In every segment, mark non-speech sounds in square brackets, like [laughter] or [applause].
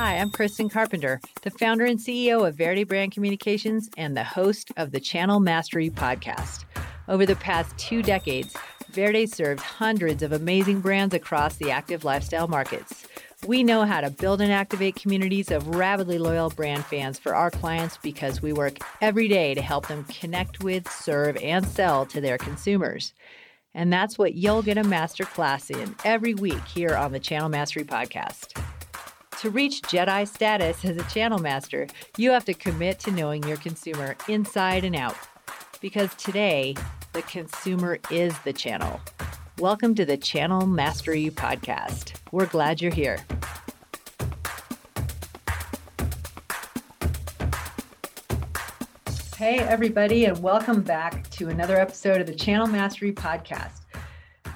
Hi, I'm Kristen Carpenter, the founder and CEO of Verity Brand Communications and the host of the Channel Mastery podcast. Over the past two decades, Verity served hundreds of amazing brands across the active lifestyle markets. We know how to build and activate communities of rabidly loyal brand fans for our clients because we work every day to help them connect with, serve, and sell to their consumers. And that's what you'll get a master class in every week here on the Channel Mastery Podcast. To reach Jedi status as a channel master, you have to commit to knowing your consumer inside and out. Because today, the consumer is the channel. Welcome to the Channel Mastery Podcast. We're glad you're here. Hey, everybody, and welcome back to another episode of the Channel Mastery Podcast.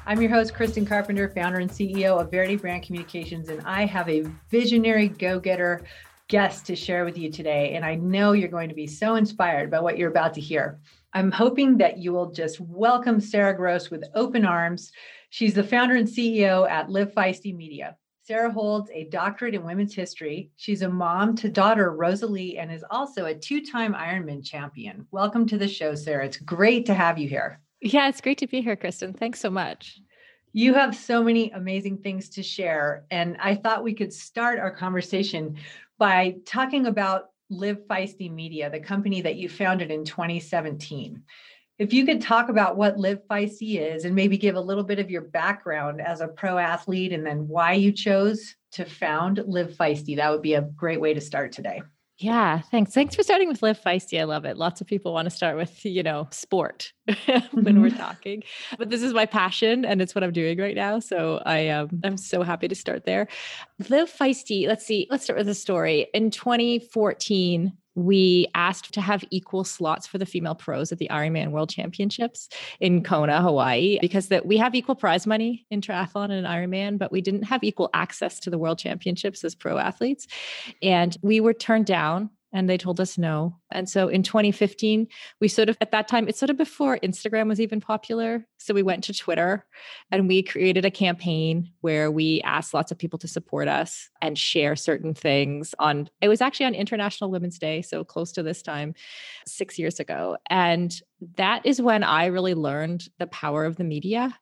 I'm your host, Kristen Carpenter, founder and CEO of Verity Brand Communications, and I have a visionary go getter guest to share with you today. And I know you're going to be so inspired by what you're about to hear. I'm hoping that you will just welcome Sarah Gross with open arms. She's the founder and CEO at Live Feisty Media. Sarah holds a doctorate in women's history. She's a mom to daughter Rosalie and is also a two time Ironman champion. Welcome to the show, Sarah. It's great to have you here. Yeah, it's great to be here, Kristen. Thanks so much. You have so many amazing things to share. And I thought we could start our conversation by talking about Live Feisty Media, the company that you founded in 2017. If you could talk about what Live Feisty is and maybe give a little bit of your background as a pro athlete and then why you chose to found Live Feisty, that would be a great way to start today. Yeah, thanks. Thanks for starting with Live Feisty. I love it. Lots of people want to start with, you know, sport [laughs] when mm-hmm. we're talking. But this is my passion and it's what I'm doing right now. So I um I'm so happy to start there. Live Feisty, let's see, let's start with a story. In 2014, we asked to have equal slots for the female pros at the Ironman World Championships in Kona, Hawaii, because that we have equal prize money in triathlon and Ironman, but we didn't have equal access to the World Championships as pro athletes. And we were turned down and they told us no. And so in 2015, we sort of, at that time, it's sort of before Instagram was even popular. So we went to Twitter and we created a campaign where we asked lots of people to support us and share certain things on, it was actually on International Women's Day, so close to this time, six years ago. And that is when I really learned the power of the media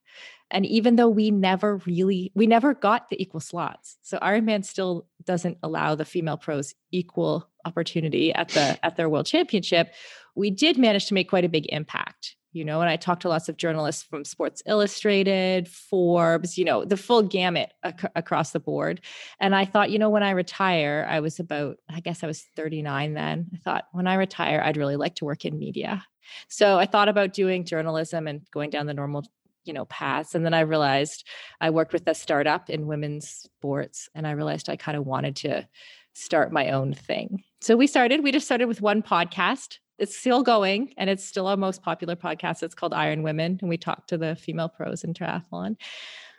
and even though we never really, we never got the equal slots. So Ironman still doesn't allow the female pros equal opportunity at the [laughs] at their world championship. We did manage to make quite a big impact you know and i talked to lots of journalists from sports illustrated forbes you know the full gamut ac- across the board and i thought you know when i retire i was about i guess i was 39 then i thought when i retire i'd really like to work in media so i thought about doing journalism and going down the normal you know paths and then i realized i worked with a startup in women's sports and i realized i kind of wanted to start my own thing. So we started we just started with one podcast. It's still going and it's still our most popular podcast. It's called iron women and we talk to the female pros in triathlon.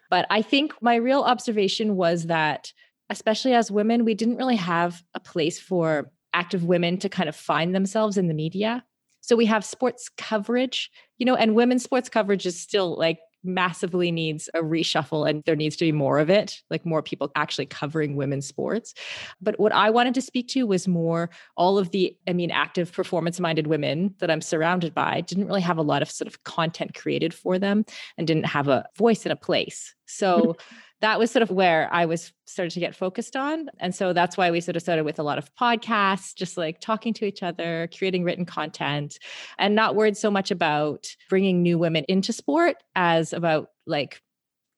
But i think my real observation was that especially as women we didn't really have a place for active women to kind of find themselves in the media so we have sports coverage, you know, and women's sports coverage is still like massively needs a reshuffle and there needs to be more of it, like more people actually covering women's sports. But what I wanted to speak to was more all of the, I mean, active performance minded women that I'm surrounded by didn't really have a lot of sort of content created for them and didn't have a voice and a place. So [laughs] that was sort of where I was started to get focused on. And so that's why we sort of started with a lot of podcasts, just like talking to each other, creating written content, and not worried so much about bringing new women into sport as about like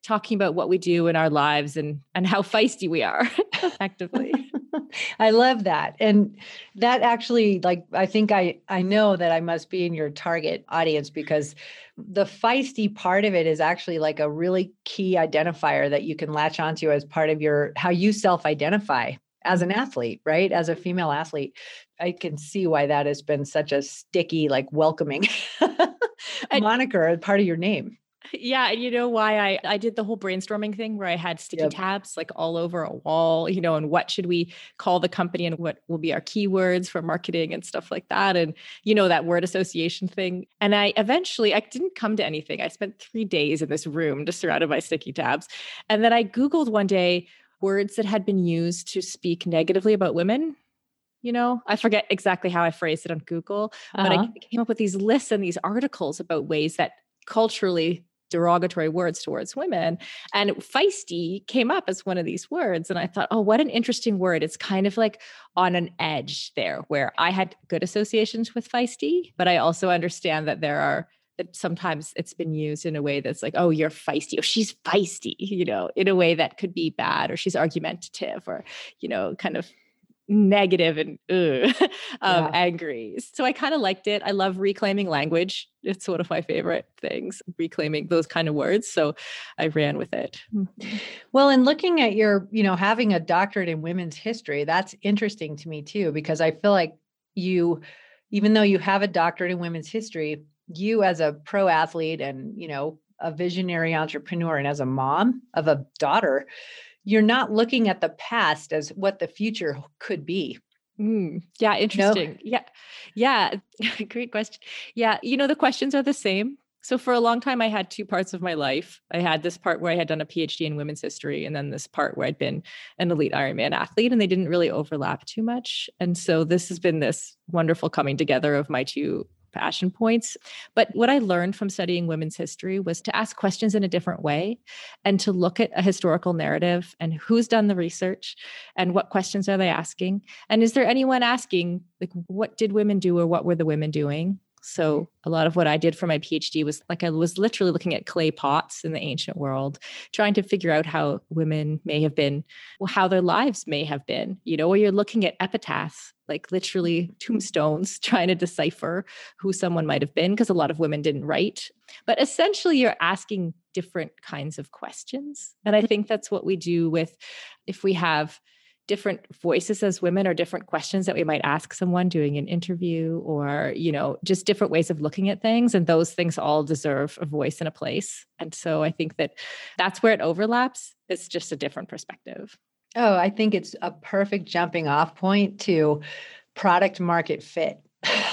talking about what we do in our lives and and how feisty we are [laughs] effectively. I love that. And that actually like I think I I know that I must be in your target audience because the feisty part of it is actually like a really key identifier that you can latch onto as part of your how you self-identify as an athlete, right? As a female athlete. I can see why that has been such a sticky, like welcoming [laughs] moniker, part of your name. Yeah, and you know why I I did the whole brainstorming thing where I had sticky yep. tabs like all over a wall, you know, and what should we call the company and what will be our keywords for marketing and stuff like that and you know that word association thing. And I eventually I didn't come to anything. I spent 3 days in this room just surrounded by sticky tabs. And then I googled one day words that had been used to speak negatively about women. You know, I forget exactly how I phrased it on Google, uh-huh. but I uh-huh. came up with these lists and these articles about ways that culturally derogatory words towards women. And feisty came up as one of these words. And I thought, oh, what an interesting word. It's kind of like on an edge there where I had good associations with feisty, but I also understand that there are that sometimes it's been used in a way that's like, oh, you're feisty, or she's feisty, you know, in a way that could be bad, or she's argumentative, or, you know, kind of negative and uh, [laughs] um, yeah. angry. So I kind of liked it. I love reclaiming language. It's one of my favorite things, reclaiming those kind of words. So I ran with it. Mm-hmm. Well, and looking at your, you know, having a doctorate in women's history, that's interesting to me too, because I feel like you, even though you have a doctorate in women's history, you as a pro athlete and, you know, a visionary entrepreneur and as a mom of a daughter, you're not looking at the past as what the future could be. Mm, yeah, interesting. No? Yeah. Yeah. [laughs] Great question. Yeah. You know, the questions are the same. So for a long time, I had two parts of my life. I had this part where I had done a PhD in women's history, and then this part where I'd been an elite Ironman athlete, and they didn't really overlap too much. And so this has been this wonderful coming together of my two passion points. But what I learned from studying women's history was to ask questions in a different way and to look at a historical narrative and who's done the research and what questions are they asking. And is there anyone asking, like, what did women do or what were the women doing? So mm-hmm. a lot of what I did for my PhD was like I was literally looking at clay pots in the ancient world, trying to figure out how women may have been, well, how their lives may have been, you know, or you're looking at epitaphs, like literally tombstones, [laughs] trying to decipher who someone might have been, because a lot of women didn't write. But essentially, you're asking different kinds of questions. And I mm-hmm. think that's what we do with if we have different voices as women or different questions that we might ask someone doing an interview or you know just different ways of looking at things. And those things all deserve a voice and a place. And so i think that that's where it overlaps. It's just a different perspective. Oh i think it's a perfect jumping off point to product market fit.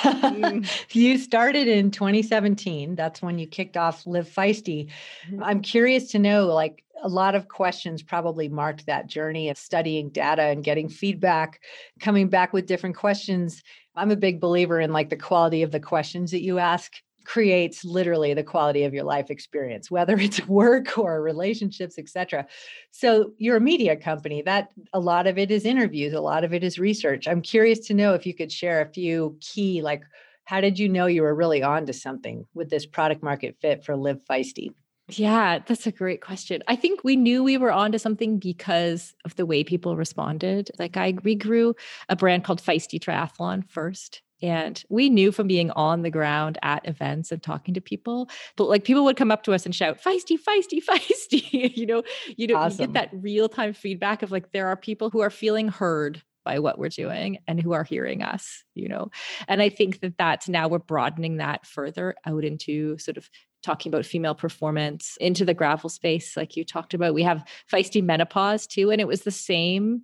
[laughs] you started in 2017 that's when you kicked off live feisty mm-hmm. i'm curious to know like a lot of questions probably marked that journey of studying data and getting feedback, coming back with different questions. I'm a big believer in like the quality of the questions that you ask creates literally the quality of your life experience whether it's [laughs] work or relationships etc so you're a media company that a lot of it is interviews a lot of it is research i'm curious to know if you could share a few key like how did you know you were really on to something with this product market fit for live feisty yeah, that's a great question. I think we knew we were onto something because of the way people responded. Like I we grew a brand called Feisty Triathlon first. And we knew from being on the ground at events and talking to people, but like people would come up to us and shout, feisty, feisty, [laughs] feisty. you know, you know, awesome. you get that real-time feedback of like there are people who are feeling heard by what we're doing and who are hearing us you know and i think that that's now we're broadening that further out into sort of talking about female performance into the gravel space, like you talked about. We have feisty menopause too. And it was the same.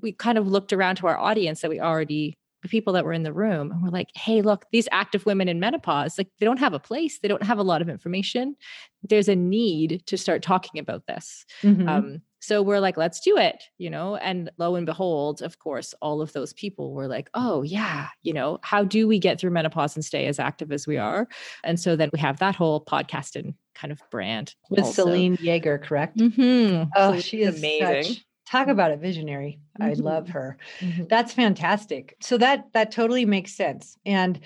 We kind of looked around to our audience that we already, people that were in the room, and we're like, hey, look, these active women in menopause, like they don't have a place, they don't have a lot of information. There's a need to start talking about this. Mm-hmm. Um, so we're like, let's do it, you know? And lo and behold, of course, all of those people were like, oh, yeah, you know, how do we get through menopause and stay as active as we are? And so then we have that whole podcast and kind of brand with also. Selene Yeager, correct? Mm-hmm. Oh, she is amazing. Such, talk about a visionary. Mm-hmm. I love her. Mm-hmm. That's fantastic. So that that totally makes sense. And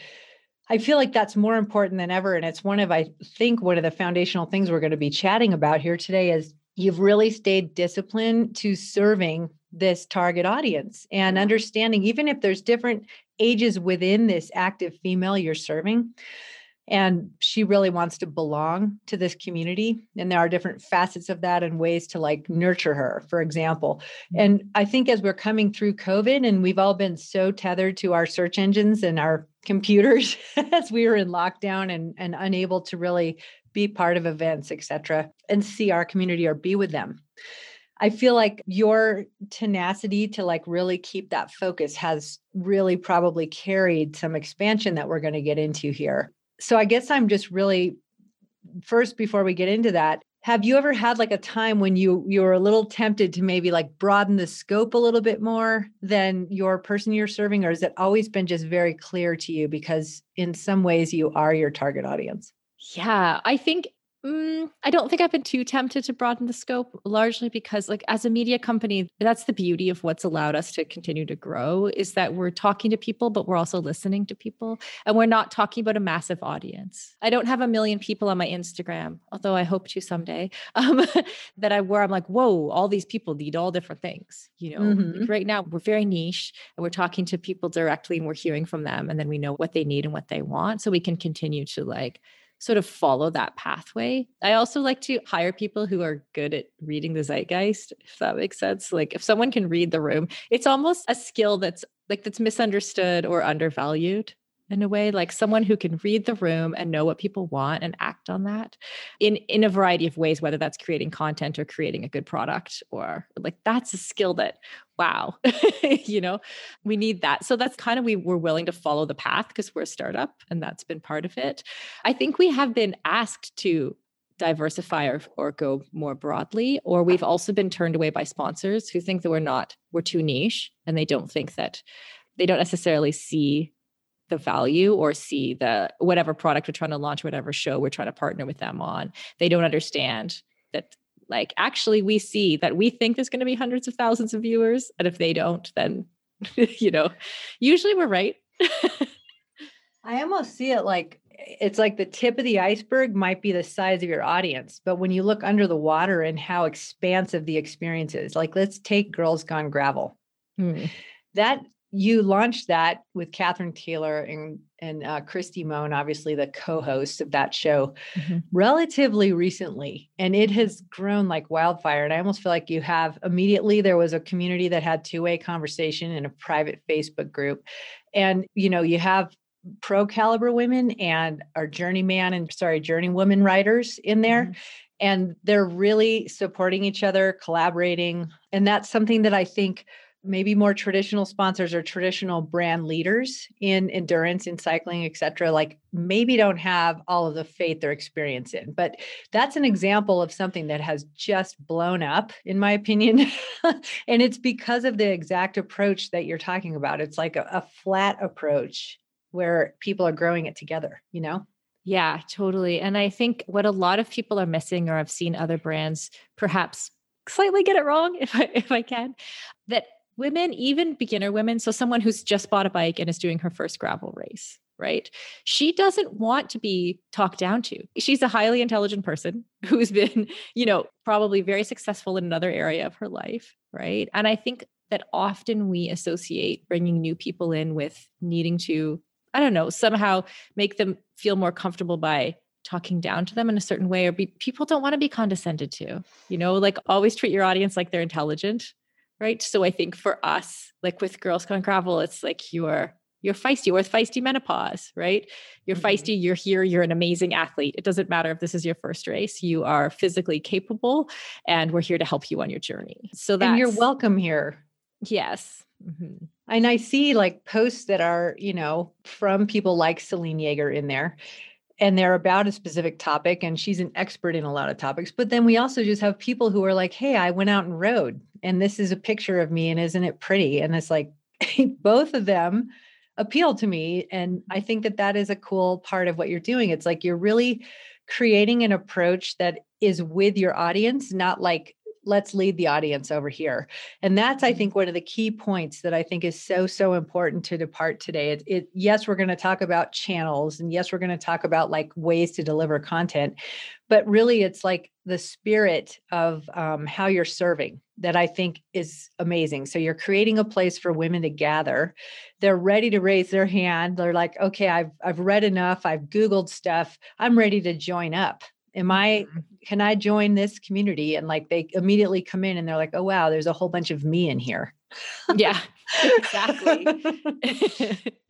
I feel like that's more important than ever. And it's one of, I think, one of the foundational things we're going to be chatting about here today is you've really stayed disciplined to serving this target audience and understanding even if there's different ages within this active female you're serving and she really wants to belong to this community and there are different facets of that and ways to like nurture her for example mm. and i think as we're coming through covid and we've all been so tethered to our search engines and our computers [laughs] as we were in lockdown and and unable to really be part of events, etc., and see our community or be with them. I feel like your tenacity to like really keep that focus has really probably carried some expansion that we're going to get into here. So I guess I'm just really first before we get into that, have you ever had like a time when you you were a little tempted to maybe like broaden the scope a little bit more than your person you're serving or has it always been just very clear to you because in some ways you are your target audience? Yeah i think Mm, I don't think I've been too tempted to broaden the scope, largely because, like, as a media company, that's the beauty of what's allowed us to continue to grow is that we're talking to people, but we're also listening to people. And we're not talking about a massive audience. I don't have a million people on my Instagram, although I hope to someday, [laughs] um, that I where I'm like, whoa, all these people need all different things. You know, mm-hmm. like right now we're very niche and we're talking to people directly and we're hearing from them. And then we know what they need and what they want. So we can continue to like, sort of follow that pathway. I also like to hire people who are good at reading the zeitgeist, if that makes sense. Like if someone can read the room, it's almost a skill that's like that's misunderstood or undervalued in a way like someone who can read the room and know what people want and act on that in in a variety of ways whether that's creating content or creating a good product or like that's a skill that wow [laughs] you know we need that. So that's kind of we were willing to follow the path because we're a startup and that's been part of it. I think we have been asked to diversify or, or go more broadly or we've also been turned away by sponsors who think that we're not we're too niche and they don't think that they don't necessarily see the value or see the whatever product we're trying to launch, whatever show we're trying to partner with them on. They don't understand that like actually we see that we think there's going to be hundreds of thousands of viewers and if they don't then [laughs] you know usually we're right i almost see it like it's like the tip of the iceberg might be the size of your audience but when you look under the water and how expansive the experience is like let's take girls gone gravel hmm. that you launched that with Catherine Taylor and and uh, Kristi Mohn, obviously the co-host of that show, mm-hmm. relatively recently, and it has grown like wildfire. And I almost feel like you have immediately there was a community that had two-way conversation in a private Facebook group, and you know you have pro caliber women and our journeyman and sorry journeywoman writers in there. Mm-hmm and they're really supporting each other collaborating and that's something that i think maybe more traditional sponsors or traditional brand leaders in endurance in cycling etc like maybe don't have all of the faith or experience in but that's an example of something that has just blown up in my opinion. [laughs] And it's because of the exact approach that you're talking about. It's like a, a flat approach where people are growing it together you know? Yeah totally. And i think what a lot of people are missing or i've seen other brands perhaps slightly get it wrong [laughs] if I if I can that women, even beginner women, so someone who's just bought a bike and is doing her first gravel race, right? She doesn't want to be talked down to. She's a highly intelligent person [laughs] who's been, you know, probably very successful in another area of her life, right? And I think that often we associate bringing new people in with needing to, I don't know, somehow make them feel more comfortable by talking down to them in a certain way or be, people don't want to be condescended to you know like always treat your audience like they're intelligent right? So I think for us, like with Girls Gone Gravel, it's like you're you're feisty or feisty menopause, right? You're mm-hmm. feisty, you're here, you're an amazing athlete. It doesn't matter if this is your first race, you are physically capable and we're here to help you on your journey. So that you're welcome here. Yes. Mm-hmm. And I see like posts that are, you know, from people like Selene Yeager in there and they're about a specific topic and she's an expert in a lot of topics but then we also just have people who are like hey i went out and rode and this is a picture of me and isn't it pretty? And it's like [laughs] both of them appeal to me and i think that that is a cool part of what you're doing. It's like you're really creating an approach that is with your audience not like let's lead the audience over here. And that's i mm-hmm. think one of the key points that i think is so so important to depart today. It, it yes we're going to talk about channels and yes we're going to talk about like ways to deliver content but really it's like the spirit of um, how you're serving that i think is amazing. So you're creating a place for women to gather. They're ready to raise their hand. They're like okay i've i've read enough. I've googled stuff. I'm ready to join up am i mm-hmm. can i join this community? And like they immediately come in and they're like oh wow there's a whole bunch of me in here. Yeah [laughs] exactly. [laughs]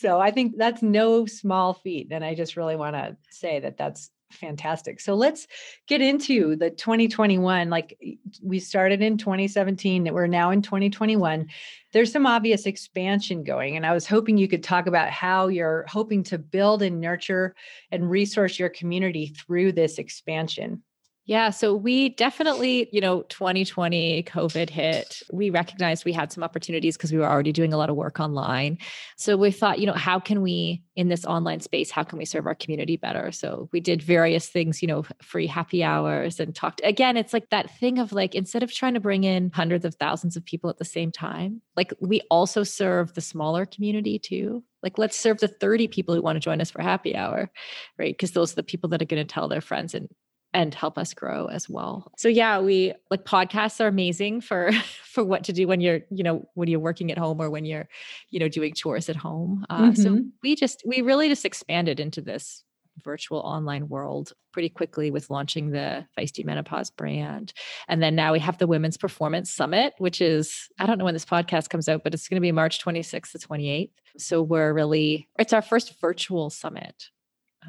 So i think that's no small feat and i just really want to say that that's fantastic. So let's get into the 2021. Like we started in 2017, we're now in 2021. There's some obvious expansion going. And I was hoping you could talk about how you're hoping to build and nurture and resource your community through this expansion. Yeah. So we definitely, you know, 2020 COVID hit. We recognized we had some opportunities because we were already doing a lot of work online. So we thought, you know, how can we, in this online space, how can we serve our community better? So we did various things, you know, free happy hours and talked. Again, it's like that thing of like, instead of trying to bring in hundreds of thousands of people at the same time, like we also serve the smaller community too. Like, let's serve the 30 people who want to join us for happy hour, right? Because those are the people that are going to tell their friends and and help us grow as well. So yeah, we like podcasts are amazing for [laughs] for what to do when you're, you know, when you're working at home or when you're, you know, doing chores at home. Uh, mm-hmm. So we just we really just expanded into this virtual online world pretty quickly with launching the Feisty Menopause brand. And then now we have the Women's Performance Summit, which is, I don't know when this podcast comes out, but it's going to be March 26th to 28th. So we're really, it's our first virtual summit.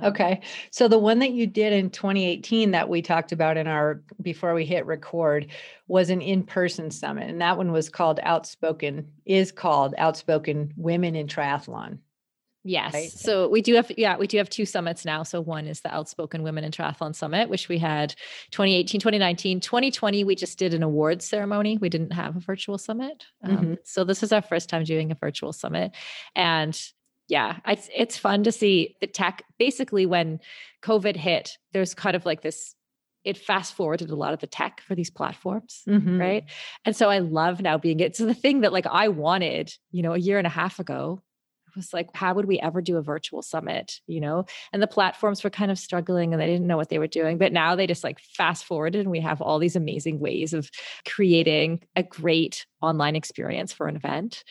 Okay. So the one that you did in 2018 that we talked about in our before we hit record was an in-person summit and that one was called Outspoken is called Outspoken Women in Triathlon. Yes. Right? So we do have yeah, we do have two summits now. So one is the Outspoken Women in Triathlon Summit, which we had 2018, 2019, 2020 we just did an awards ceremony. We didn't have a virtual summit. Um, mm-hmm. so this is our first time doing a virtual summit and yeah, it's it's fun to see the tech. Basically, when COVID hit, there's kind of like this. It fast forwarded a lot of the tech for these platforms, mm-hmm. right? And so I love now being it's the thing that like I wanted, you know, a year and a half ago was like, how would we ever do a virtual summit? You know, and the platforms were kind of struggling and they didn't know what they were doing. But now they just like fast forwarded and we have all these amazing ways of creating a great online experience for an event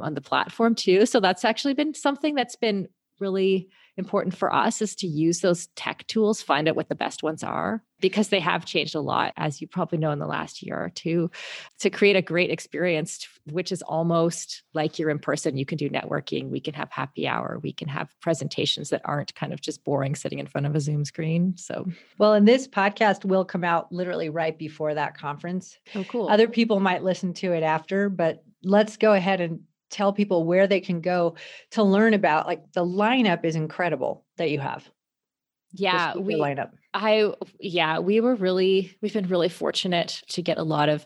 on the platform too. So that's actually been something that's been really important for us is to use those tech tools, find out what the best ones are, because they have changed a lot, as you probably know in the last year or two, to create a great experience, which is almost like you're in person. You can do networking, we can have happy hour, we can have presentations that aren't kind of just boring sitting in front of a Zoom screen. So, well, and this podcast will come out literally right before that conference. Oh, cool. Other people might listen to it after, but let's go ahead and tell people where they can go to learn about like the lineup is incredible that you have yeah we lineup i yeah we were really we've been really fortunate to get a lot of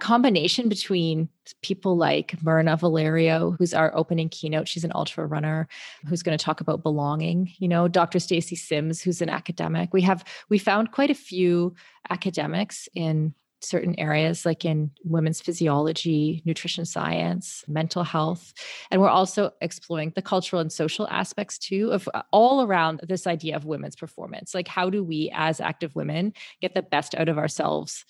combination between people like Mirna Valerio, who's our opening keynote. She's an ultra runner who's going to talk about belonging. You know, Dr. Stacy Sims, who's an academic. We have we found quite a few academics in certain areas like in women's physiology, nutrition science, mental health. And we're also exploring the cultural and social aspects too of uh, all around this idea of women's performance. Like, how do we as active women get the best out of ourselves?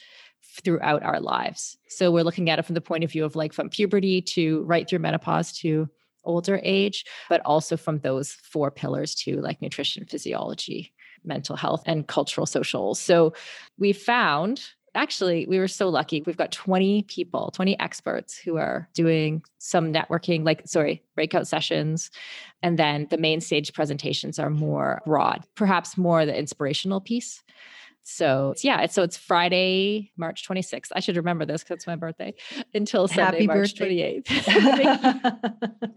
throughout our lives. So we're looking at it from the point of view of like from puberty to right through menopause to older age, but also from those four pillars to like nutrition, physiology, mental health, and cultural social. So we found actually we were so lucky we've got 20 people 20 experts who are doing some networking like sorry breakout sessions and then the main stage presentations are more broad perhaps more the inspirational piece so yeah, so it's Friday, March 26th. I should remember this because it's my birthday until Sunday, Happy March birthday. 28th.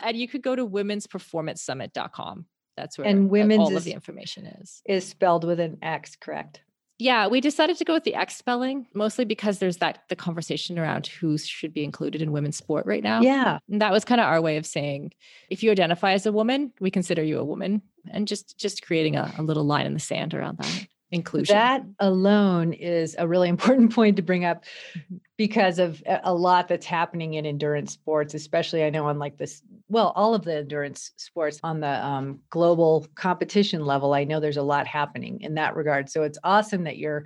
[laughs] and you could go to womensperformancesummit.com. That's where and women's all is, of the information is. Is spelled with an X, correct? Yeah, we decided to go with the X spelling mostly because there's that the conversation around who should be included in women's sport right now. Yeah. And that was kind of our way of saying if you identify as a woman, we consider you a woman and just just creating a, a little line in the sand around that inclusion. That alone is a really [laughs] important point to bring up mm-hmm. because of a lot that's happening in endurance sports, especially I know on like this, well, all of the endurance sports on the um, global competition level. I know there's a lot happening in that regard. So it's awesome that you're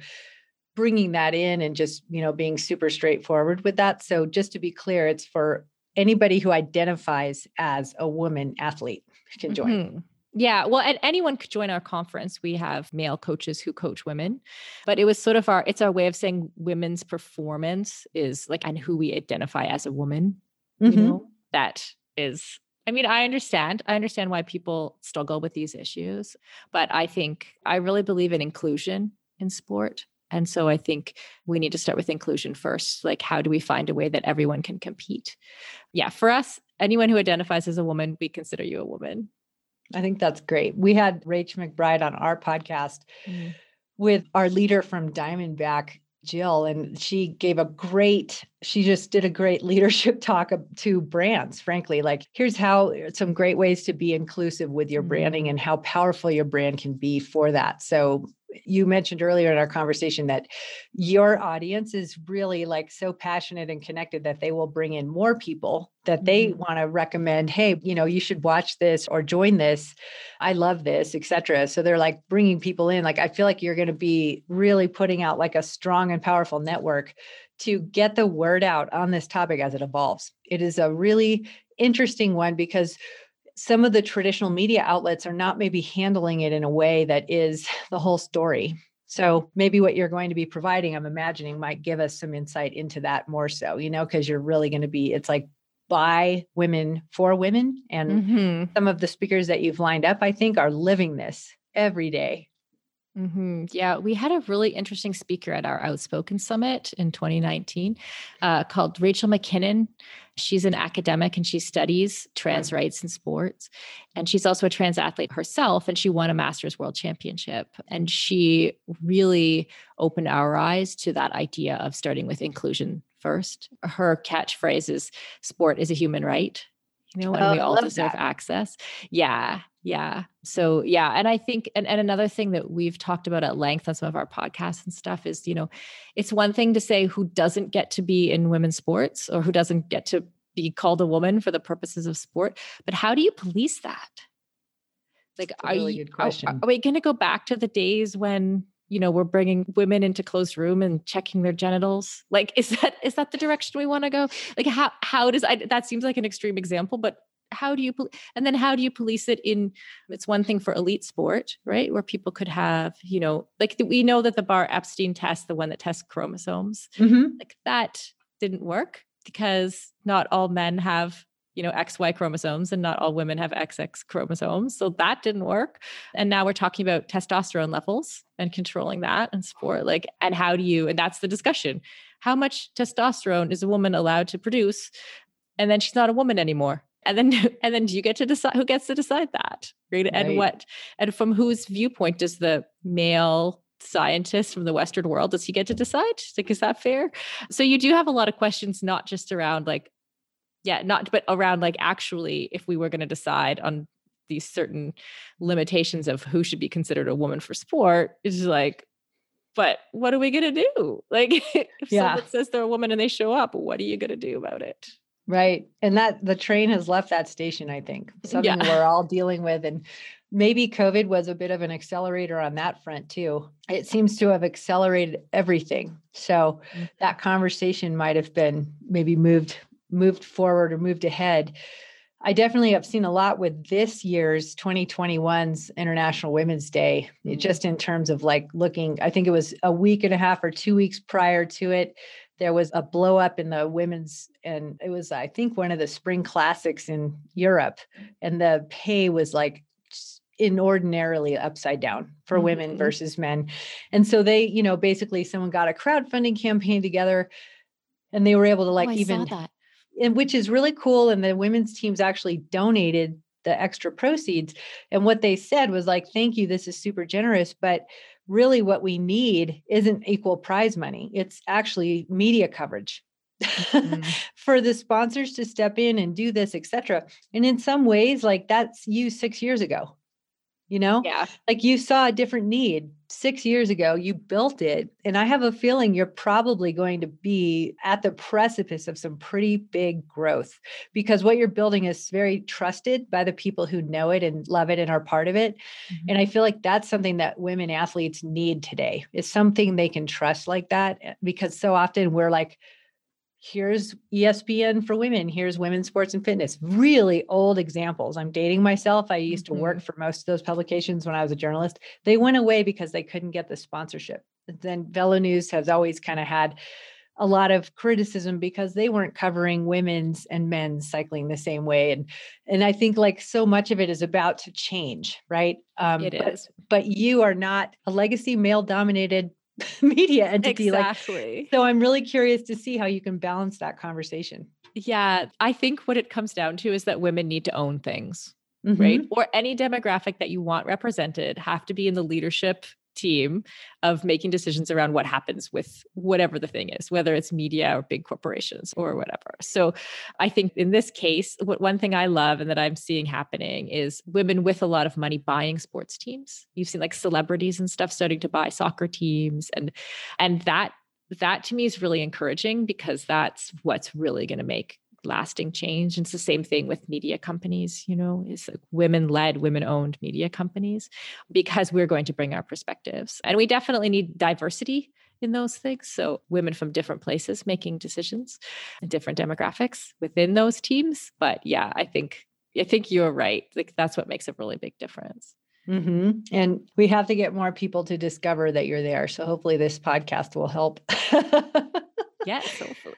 bringing that in and just, you know, being super straightforward with that. So just to be clear, it's for anybody who identifies as a woman athlete can join. Mm-hmm. Yeah, well, and anyone could join our conference. We have male coaches who coach women, but it was sort of our it's our way of saying women's performance is like and who we identify as a woman. Mm-hmm. You know, that is I mean, I understand. I understand why people struggle with these issues, but I think I really believe in inclusion in sport. And so I think we need to start with inclusion first. Like, how do we find a way that everyone can compete? Yeah, for us, anyone who identifies as a woman, we consider you a woman. I think that's great. We had Rach McBride on our podcast mm-hmm. with our leader from Diamondback Jill, and she gave a great, she just did a great [laughs] leadership talk to brands, frankly. Like, here's how some great ways to be inclusive with your branding mm-hmm. and how powerful your brand can be for that. So, you mentioned earlier in our conversation that your audience is really like so passionate and connected that they will bring in more people that they mm-hmm. want to recommend hey you know you should watch this or join this. I love this etc so they're like bringing people in. Like i feel like you're going to be really putting out like a strong and powerful network to get the word out on this topic as it evolves. It is a really interesting one because some of the traditional media outlets are not maybe handling it in a way that is [laughs] the whole story. So maybe what you're going to be providing, I'm imagining, might give us some insight into that more so, you know, because you're really going to be, it's like by women for women. And mm-hmm. some of the speakers that you've lined up, I think, are living this every day. Mm-hmm. Yeah, we had a really interesting speaker at our Outspoken Summit in 2019 uh, called Rachel McKinnon. She's an academic and she studies trans rights in sports. And she's also a trans athlete herself, and she won a Masters World Championship. And she really opened our eyes to that idea of starting with inclusion first. Her catchphrase is sport is a human right you know, and oh, we all deserve that. access. Yeah. Yeah. So yeah. And I think and, and another thing that we've talked about at length on some of our podcasts and stuff is, you know, it's one thing to say who doesn't get to be in women's sports or who doesn't get to be called a woman for the purposes of sport, but how do you police that? Like, are really you, are, are we going to go back to the days when you know we're bringing women into closed room and checking their genitals like is that is that the direction we want to go like how how does I, that seems like an extreme example but how do you and then how do you police it in it's one thing for elite sport right? Where people could have you know like we know that the bar epstein test the one that tests chromosomes mm-hmm. like that didn't work because not all men have you know xy chromosomes and not all women have xx chromosomes so that didn't work. And now we're talking about testosterone levels and controlling that in sport like and how do you and that's the discussion. How much testosterone is a woman allowed to produce and then she's not a woman anymore and then [laughs] and then do you get to decide who gets to decide that right, right. and what and from whose viewpoint does the male scientist from the western world does he get to decide? Like is that fair? So you do have a lot of questions not just around like yeah not but around like actually if we were going to decide on these certain limitations of who should be considered a woman for sport is like but what are we going to do? [laughs] Like if yeah. someone says they're a woman and they show up what are you going to do about it right and that the train has left that station i think something yeah. we're all [laughs] dealing with and maybe covid was a bit of an accelerator on that front too it seems to have accelerated everything so mm-hmm. that conversation might have been maybe moved moved forward or moved ahead. I definitely have seen a lot with this year's 2021's International Women's Day, mm-hmm. just in terms of like looking, I think it was a week and a half or two weeks prior to it. There was a blow up in the women's, and it was, I think, one of the spring classics in Europe. And the pay was like inordinarily upside down for mm-hmm. women versus men. And so they, you know, basically someone got a crowdfunding campaign together and they were able to like oh, even and which is really cool. And the women's teams actually donated the extra proceeds. And what they said was like, thank you, this is super generous. But really, what we need isn't equal prize money, it's actually media coverage. mm-hmm. [laughs] for the sponsors to step in and do this etc and in some ways like that's you 6 years ago you know yeah like you saw a different need six years ago you built it and i have a feeling you're probably going to be at the precipice of some pretty big growth because what you're building is very trusted by the people who know it and love it and are part of it mm-hmm. and i feel like that's something that women athletes need today is something they can trust like that eh, because so often we're like here's ESPN for women, here's women's sports and fitness. Really old examples. I'm dating myself. I used to work mm-hmm. for most of those publications when I was a journalist. They went away because they couldn't get the sponsorship. Then Velo News has always kind of had a lot of criticism because they weren't covering women's and men's cycling the same way and and i think like so much of it is about to change right um it but, but you are not a legacy male dominated [laughs] media entity exactly. like, so i'm really curious to see how you can balance that conversation. Yeah i think what it comes down to is that women need to own things mm-hmm. right or any demographic that you want represented have to be in the leadership team of making decisions around what happens with whatever the thing is, whether it's media or big corporations or whatever. So I think in this case, what one thing I love and that I'm seeing happening is women with a lot of money buying sports teams. You've seen like celebrities and stuff starting to buy soccer teams and and that that to me is really encouraging because that's what's really going to make lasting change. And it's the same thing with media companies, you know, it's like women led, women owned media companies because we're going to bring our perspectives. And we definitely need diversity in those things. So women from different places making decisions and different demographics within those teams. But yeah, I think I think you're right. Like that's what makes a really big difference. Mm-hmm. And we have to get more people to discover that you're there. So hopefully this podcast will help. [laughs] yes, hopefully.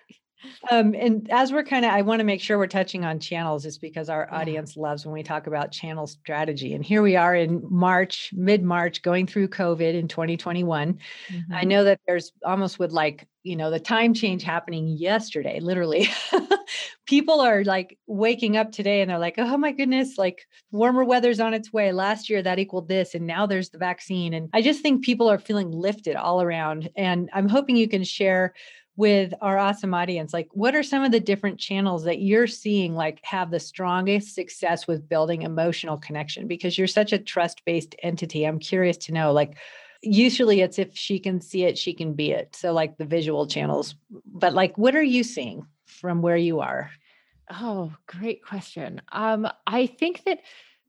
Um, and as we're kind of, I want to make sure we're touching on channels just because our yeah. audience loves when we talk about channel strategy. And here we are in March, mid March, going through COVID in 2021. Mm-hmm. I know that there's almost with like, you know, the time change happening yesterday, literally. [laughs] People are like waking up today and they're like, oh my goodness, like warmer weather's on its way. Last year that equaled this. And now there's the vaccine. And I just think people are feeling lifted all around. And I'm hoping you can share with our awesome audience like what are some of the different channels that you're seeing like have the strongest success with building emotional connection? Because you're such a trust based entity i'm curious to know like usually it's if she can see it she can be it so like the visual channels but like what are you seeing from where you are? Oh great question. Um i think that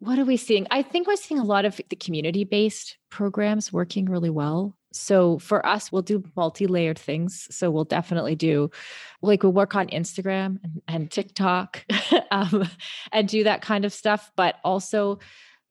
what are we seeing i think we're seeing a lot of the community based programs working really well so for us, we'll do multi-layered things. So we'll definitely do like we'll work on Instagram and, and TikTok [laughs] um, and do that kind of stuff, but also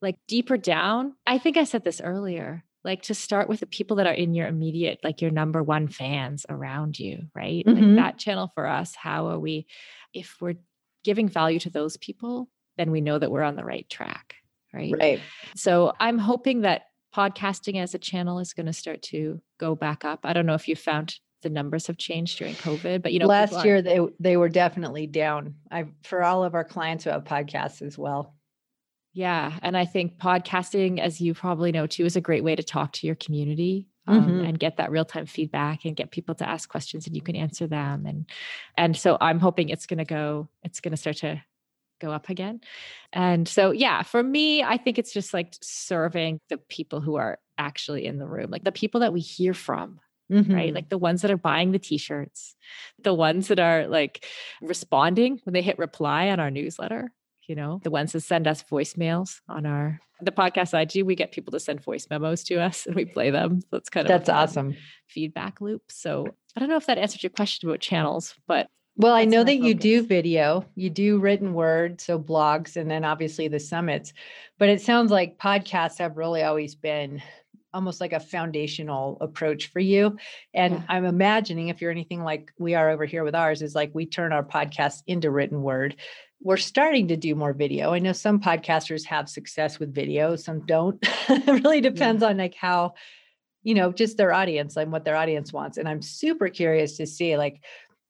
like deeper down. I think I said this earlier, like to start with the people that are in your immediate, like your number one fans around you, right? Mm-hmm. Like that channel for us, how are we, if we're giving value to those people, then we know that we're on the right track. Right. Right. So I'm hoping that podcasting as a channel is going to start to go back up. I don't know if you found the numbers have changed during COVID, but you know, last year they they were definitely down. I for all of our clients who have podcasts as well. Yeah, and I think podcasting, as you probably know too, is a great way to talk to your community um, mm-hmm. and get that real time feedback and get people to ask questions and you can answer them. And and so I'm hoping it's going to go. It's going to start to go up again. And so, yeah, for me, I think it's just like serving the people who are actually in the room, like the people that we hear from. Mm-hmm. Right. Like the ones that are buying the t shirts, the ones that are like responding when they hit reply on our newsletter, you know, the ones that send us voicemails on our the podcast I do, we get people to send voice memos to us and we play them. So it's kind of that's awesome feedback loop. So I don't know if that answered your question about channels, but well, I know that focus. you do video, you do written word, so blogs, and then obviously the summits. But it sounds like podcasts have really always been almost like a foundational approach for you. And yeah. I'm imagining if you're anything like we are over here with ours, is like we turn our podcast into written word. We're starting to do more video. I know some podcasters have success with video, some don't. [laughs] it really depends yeah. on like how, you know, just their audience and what their audience wants. And I'm super curious to see like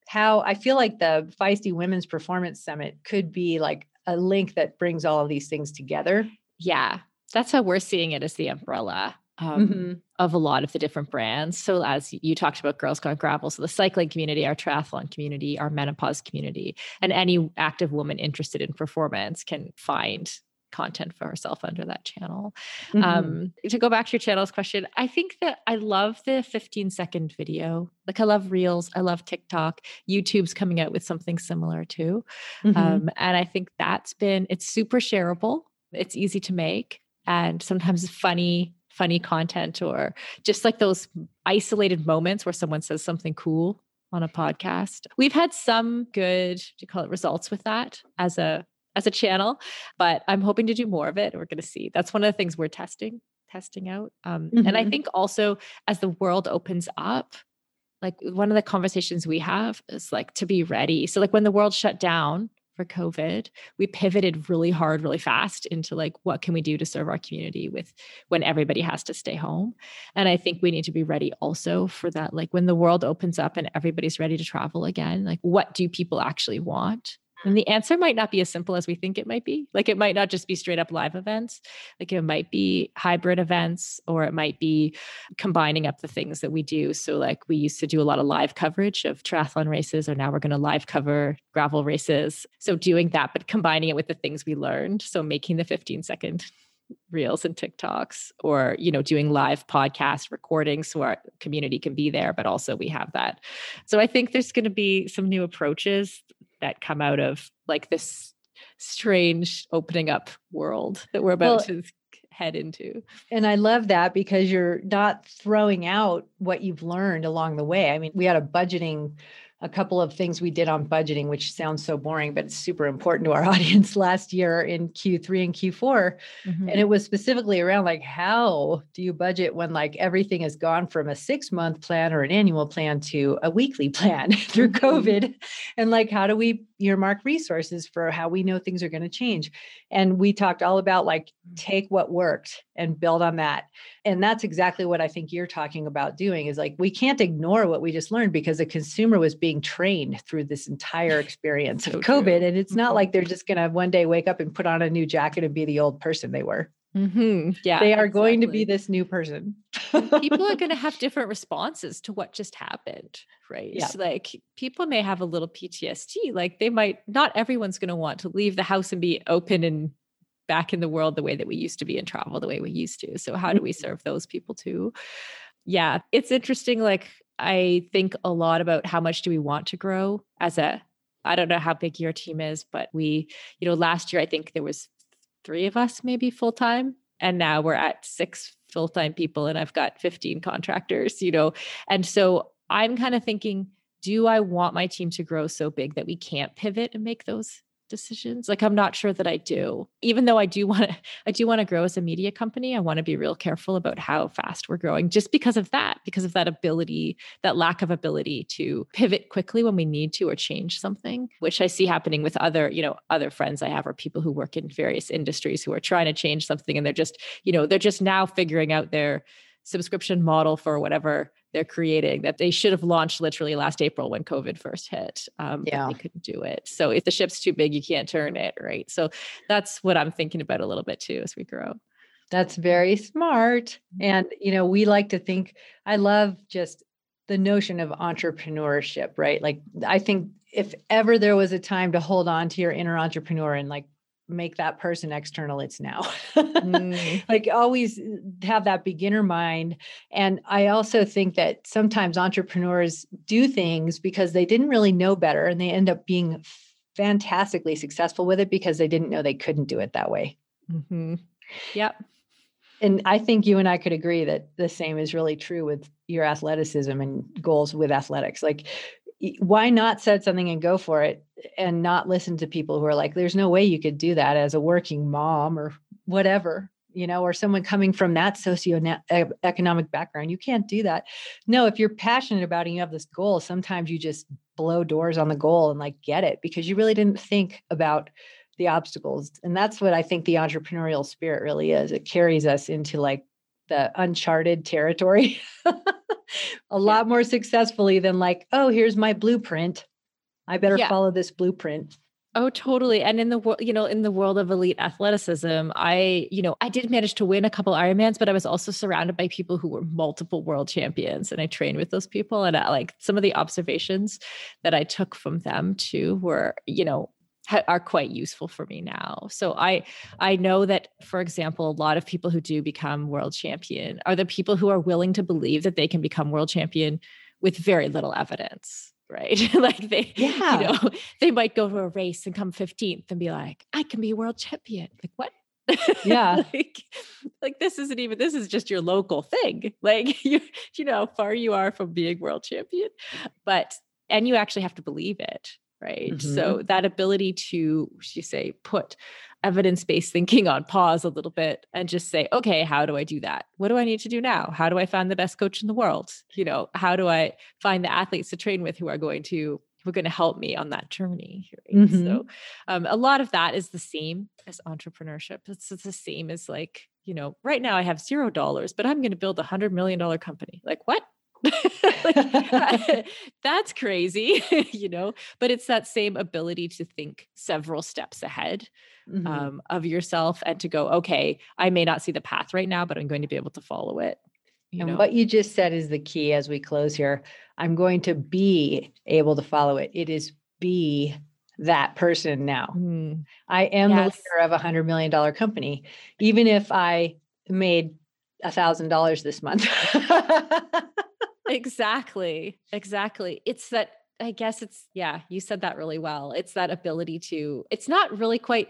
how I feel like the Feisty Women's Performance Summit could be like a link that brings all of these things together. Yeah, that's how we're seeing it as the umbrella um, mm-hmm. of a lot of the different brands. So, as you talked about Girls Gone Gravel, so the cycling community, our triathlon community, our menopause community, and any active woman interested in performance can find content for herself under that channel. Mm-hmm. Um, to go back to your channels question, I think that I love the 15 second video. Like I love Reels, I love TikTok. YouTube's coming out with something similar too. Mm-hmm. Um, and I think that's been, it's super shareable, it's easy to make, and sometimes funny funny content or just like those isolated moments where someone says something cool on a podcast. We've had some good, do you call it results with that as a as a channel, but I'm hoping to do more of it. We're going to see. That's one of the things we're testing, testing out. Um, mm-hmm. And I mm-hmm. think also as the world opens up, like one of the conversations we have is like to be ready. So like when the world shut down for COVID, we pivoted really hard, really fast into like, what can we do to serve our community with when everybody has to stay home? And I think we need to be ready also for that. Like when the world opens up and everybody's ready to travel again, like what do people actually want? And the answer might not be as simple as we think it might be. Like it might not just be straight up live events. Like it might be hybrid events or it might be combining up the things that we do. So like we used to do a lot of live coverage of triathlon races or now we're going to live cover gravel races. So doing that but combining it with the things we learned. So making the 15 second reels and TikToks or you know doing live podcast recordings so our community can be there but also we have that. So I think there's going to be some new approaches that come out of like this strange opening up world that we're about well, to head into. And I love that because you're not throwing out what you've learned along the way. I mean, we had a budgeting a couple of things we did on budgeting, which sounds so boring, but it's super important to our [laughs] audience last year in Q3 and Q4. Mm-hmm. And it was specifically around like, how do you budget when like everything has gone from a six month plan or an annual plan to a weekly plan [laughs] through mm-hmm. COVID? And like, how do we earmark resources for how we know things are going to change? And we talked all about like, take what worked and build on that. And that's exactly what I think you're talking about doing is like, we can't ignore what we just learned because the consumer was being trained through this entire experience so of COVID. True. And it's not mm-hmm. like they're just going to one day wake up and put on a new jacket and be the old person they were. Mm-hmm. Yeah. They are exactly. going to be this new person. people are [laughs] going to have different responses to what just happened, right? Yeah. So like people may have a little PTSD. Like they might, not everyone's going to want to leave the house and be open and back in the world the way that we used to be and travel the way we used to. So how do we mm-hmm. serve those people too? Yeah, it's interesting. Like I think a lot about how much do we want to grow as a I don't know how big your team is, but we, you know, last year I think there was three of us maybe full time. And now we're at six full time people and I've got 15 contractors, you know. And so I'm kind of thinking, do I want my team to grow so big that we can't pivot and make those decisions like i'm not sure that i do. Even though i do want to [laughs] i do want to grow as a media company i want to be real careful about how fast we're growing just because of that because of that ability that lack of ability to pivot quickly when we need to or change something which i see happening with other you know other friends i have or people who work in various industries who are trying to change something and they're just you know they're just now figuring out their subscription model for whatever they're creating that they should have launched literally last April when COVID first hit. Um, yeah. they couldn't do it. So if the ship's too big, you can't turn it, right? So that's what I'm thinking about a little bit too as we grow. That's very smart. Mm-hmm. And, you know, we like to think, I love just the notion of entrepreneurship, right? Like, I think if ever there was a time to hold on to your inner entrepreneur and like make that person external it's now. Mm. [laughs] like always have that beginner mind. And i also think that sometimes entrepreneurs do things because they didn't really know better and they end up being fantastically successful with it because they didn't know they couldn't do it that way. Mm-hmm. yep. And i think you and i could agree that the same is really true with your athleticism and goals with athletics. Like why not set something and go for it and not listen to people who are like there's no way you could do that as a working mom or whatever you know or someone coming from that socio-economic background. You can't do that. No if you're passionate about it and you have this goal sometimes you just blow doors on the goal and like get it because you really didn't think about the obstacles. And that's what i think the entrepreneurial spirit really is. It carries us into like the uncharted territory [laughs] a lot more successfully than like, oh, here's my blueprint. I better yeah. follow this blueprint. Oh, totally. And in the world, you know, in the world of elite athleticism, I, you know, I did manage to win a couple Ironmans, but I was also surrounded by people who were multiple world champions, and I trained with those people. And I, like some of the observations that I took from them too were, you know, are quite useful for me now. So I I know that for example a lot of people who do become world champion are the people who are willing to believe that they can become world champion with very little evidence, [laughs] right? [laughs] like they yeah. you know, they might go to a race and come 15th and be like, "I can be a world champion." Like, "What?" Yeah. [laughs] like, like this isn't even this is just your local thing. Like you you know how far you are from being world champion. But and you actually have to believe it right? Mm-hmm. So that ability to, you say, put evidence based thinking on pause a little bit and just say, okay, how do I do that? What do I need to do now? How do I find the best coach in the world? You know, how do I find the athletes to train with who are going to who are going to help me on that journey. Right? Mm-hmm. So, um, a lot of that is the same as entrepreneurship. It's, it's the same as like, you know, right now I have zero dollars, but I'm going to build a hundred million dollar company. Like, what? [laughs] like, [laughs] [laughs] that's crazy, you know, but it's that same ability to think several steps ahead mm-hmm. um, of yourself and to go, okay, I may not see the path right now, but I'm going to be able to follow it. and know? what you just said is the key as we close here. I'm going to be able to follow it. It is be that person now. Mm. I am yes. the leader of a hundred million dollar company, even if I made a thousand dollars this month. Exactly. Exactly. It's that, I guess it's, yeah, you said that really well. It's that ability to, it's not really quite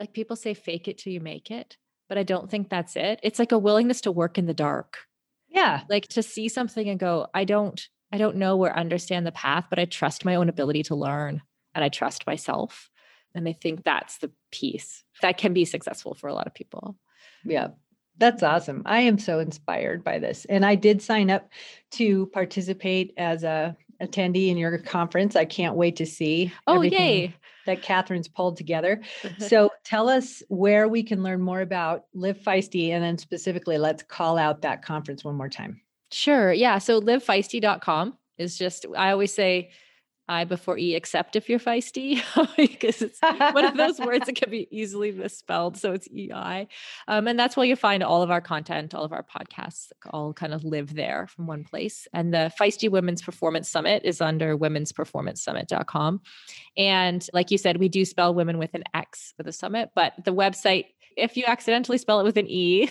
like people say, fake it till you make it, but I don't think that's it. It's like a willingness to work in the dark. Yeah. Like to see something and go, I don't, I don't know or understand the path, but I trust my own ability to learn and I trust myself. And I think that's the piece that can be successful for a lot of people. Yeah. That's awesome. I am so inspired by this. And I did sign up to participate as a attendee in your conference. I can't wait to see. Oh, yay. That Catherine's pulled together. [laughs] so tell us where we can learn more about Live Feisty. And then specifically, let's call out that conference one more time. Sure. Yeah. So livefeisty.com is just, I always say, I before E, except if you're feisty, [laughs] because it's one of those words that can be easily misspelled. So it's EI. Um, and that's where you find all of our content, all of our podcasts all kind of live there from one place. And the Feisty Women's Performance Summit is under womensperformancesummit.com. And like you said, we do spell women with an X for the summit, but the website, if you accidentally spell it with an E,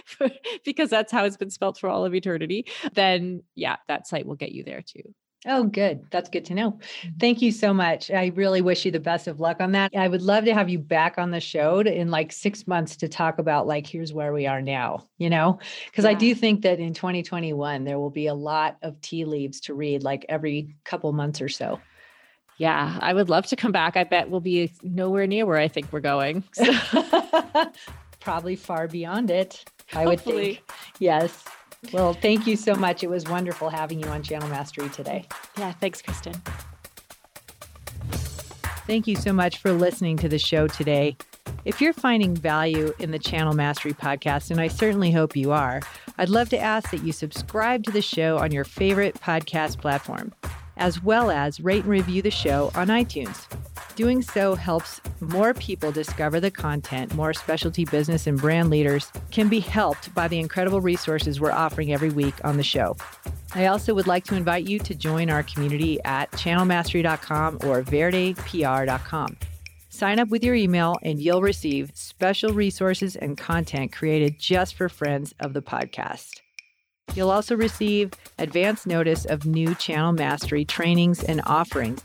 [laughs] because that's how it's been spelled for all of eternity, then yeah, that site will get you there too. Oh, good. That's good to know. Mm-hmm. Thank you so much. I really wish you the best of luck on that. I would love to have you back on the show to, in like six months to talk about like, here's where we are now, you know? Because yeah. I do think that in 2021, there will be a lot of tea leaves to read like every couple months or so. Yeah, I would love to come back. I bet we'll be nowhere near where I think we're going. So. [laughs] Probably far beyond it. I Hopefully. would think. Yes. Well, thank you so much. It was wonderful having you on Channel Mastery today. Yeah, thanks, Kristen. Thank you so much for listening to the show today. If you're finding value in the Channel Mastery podcast, and I certainly hope you are, I'd love to ask that you subscribe to the show on your favorite podcast platform, as well as rate and review the show on iTunes. Doing so helps more people discover the content more specialty business and brand leaders can be helped by the incredible resources we're offering every week on the show. I also would like to invite you to join our community at channelmastery.com or verdepr.com. Sign up with your email and you'll receive special resources and content created just for friends of the podcast. You'll also receive advance notice of new Channel Mastery trainings and offerings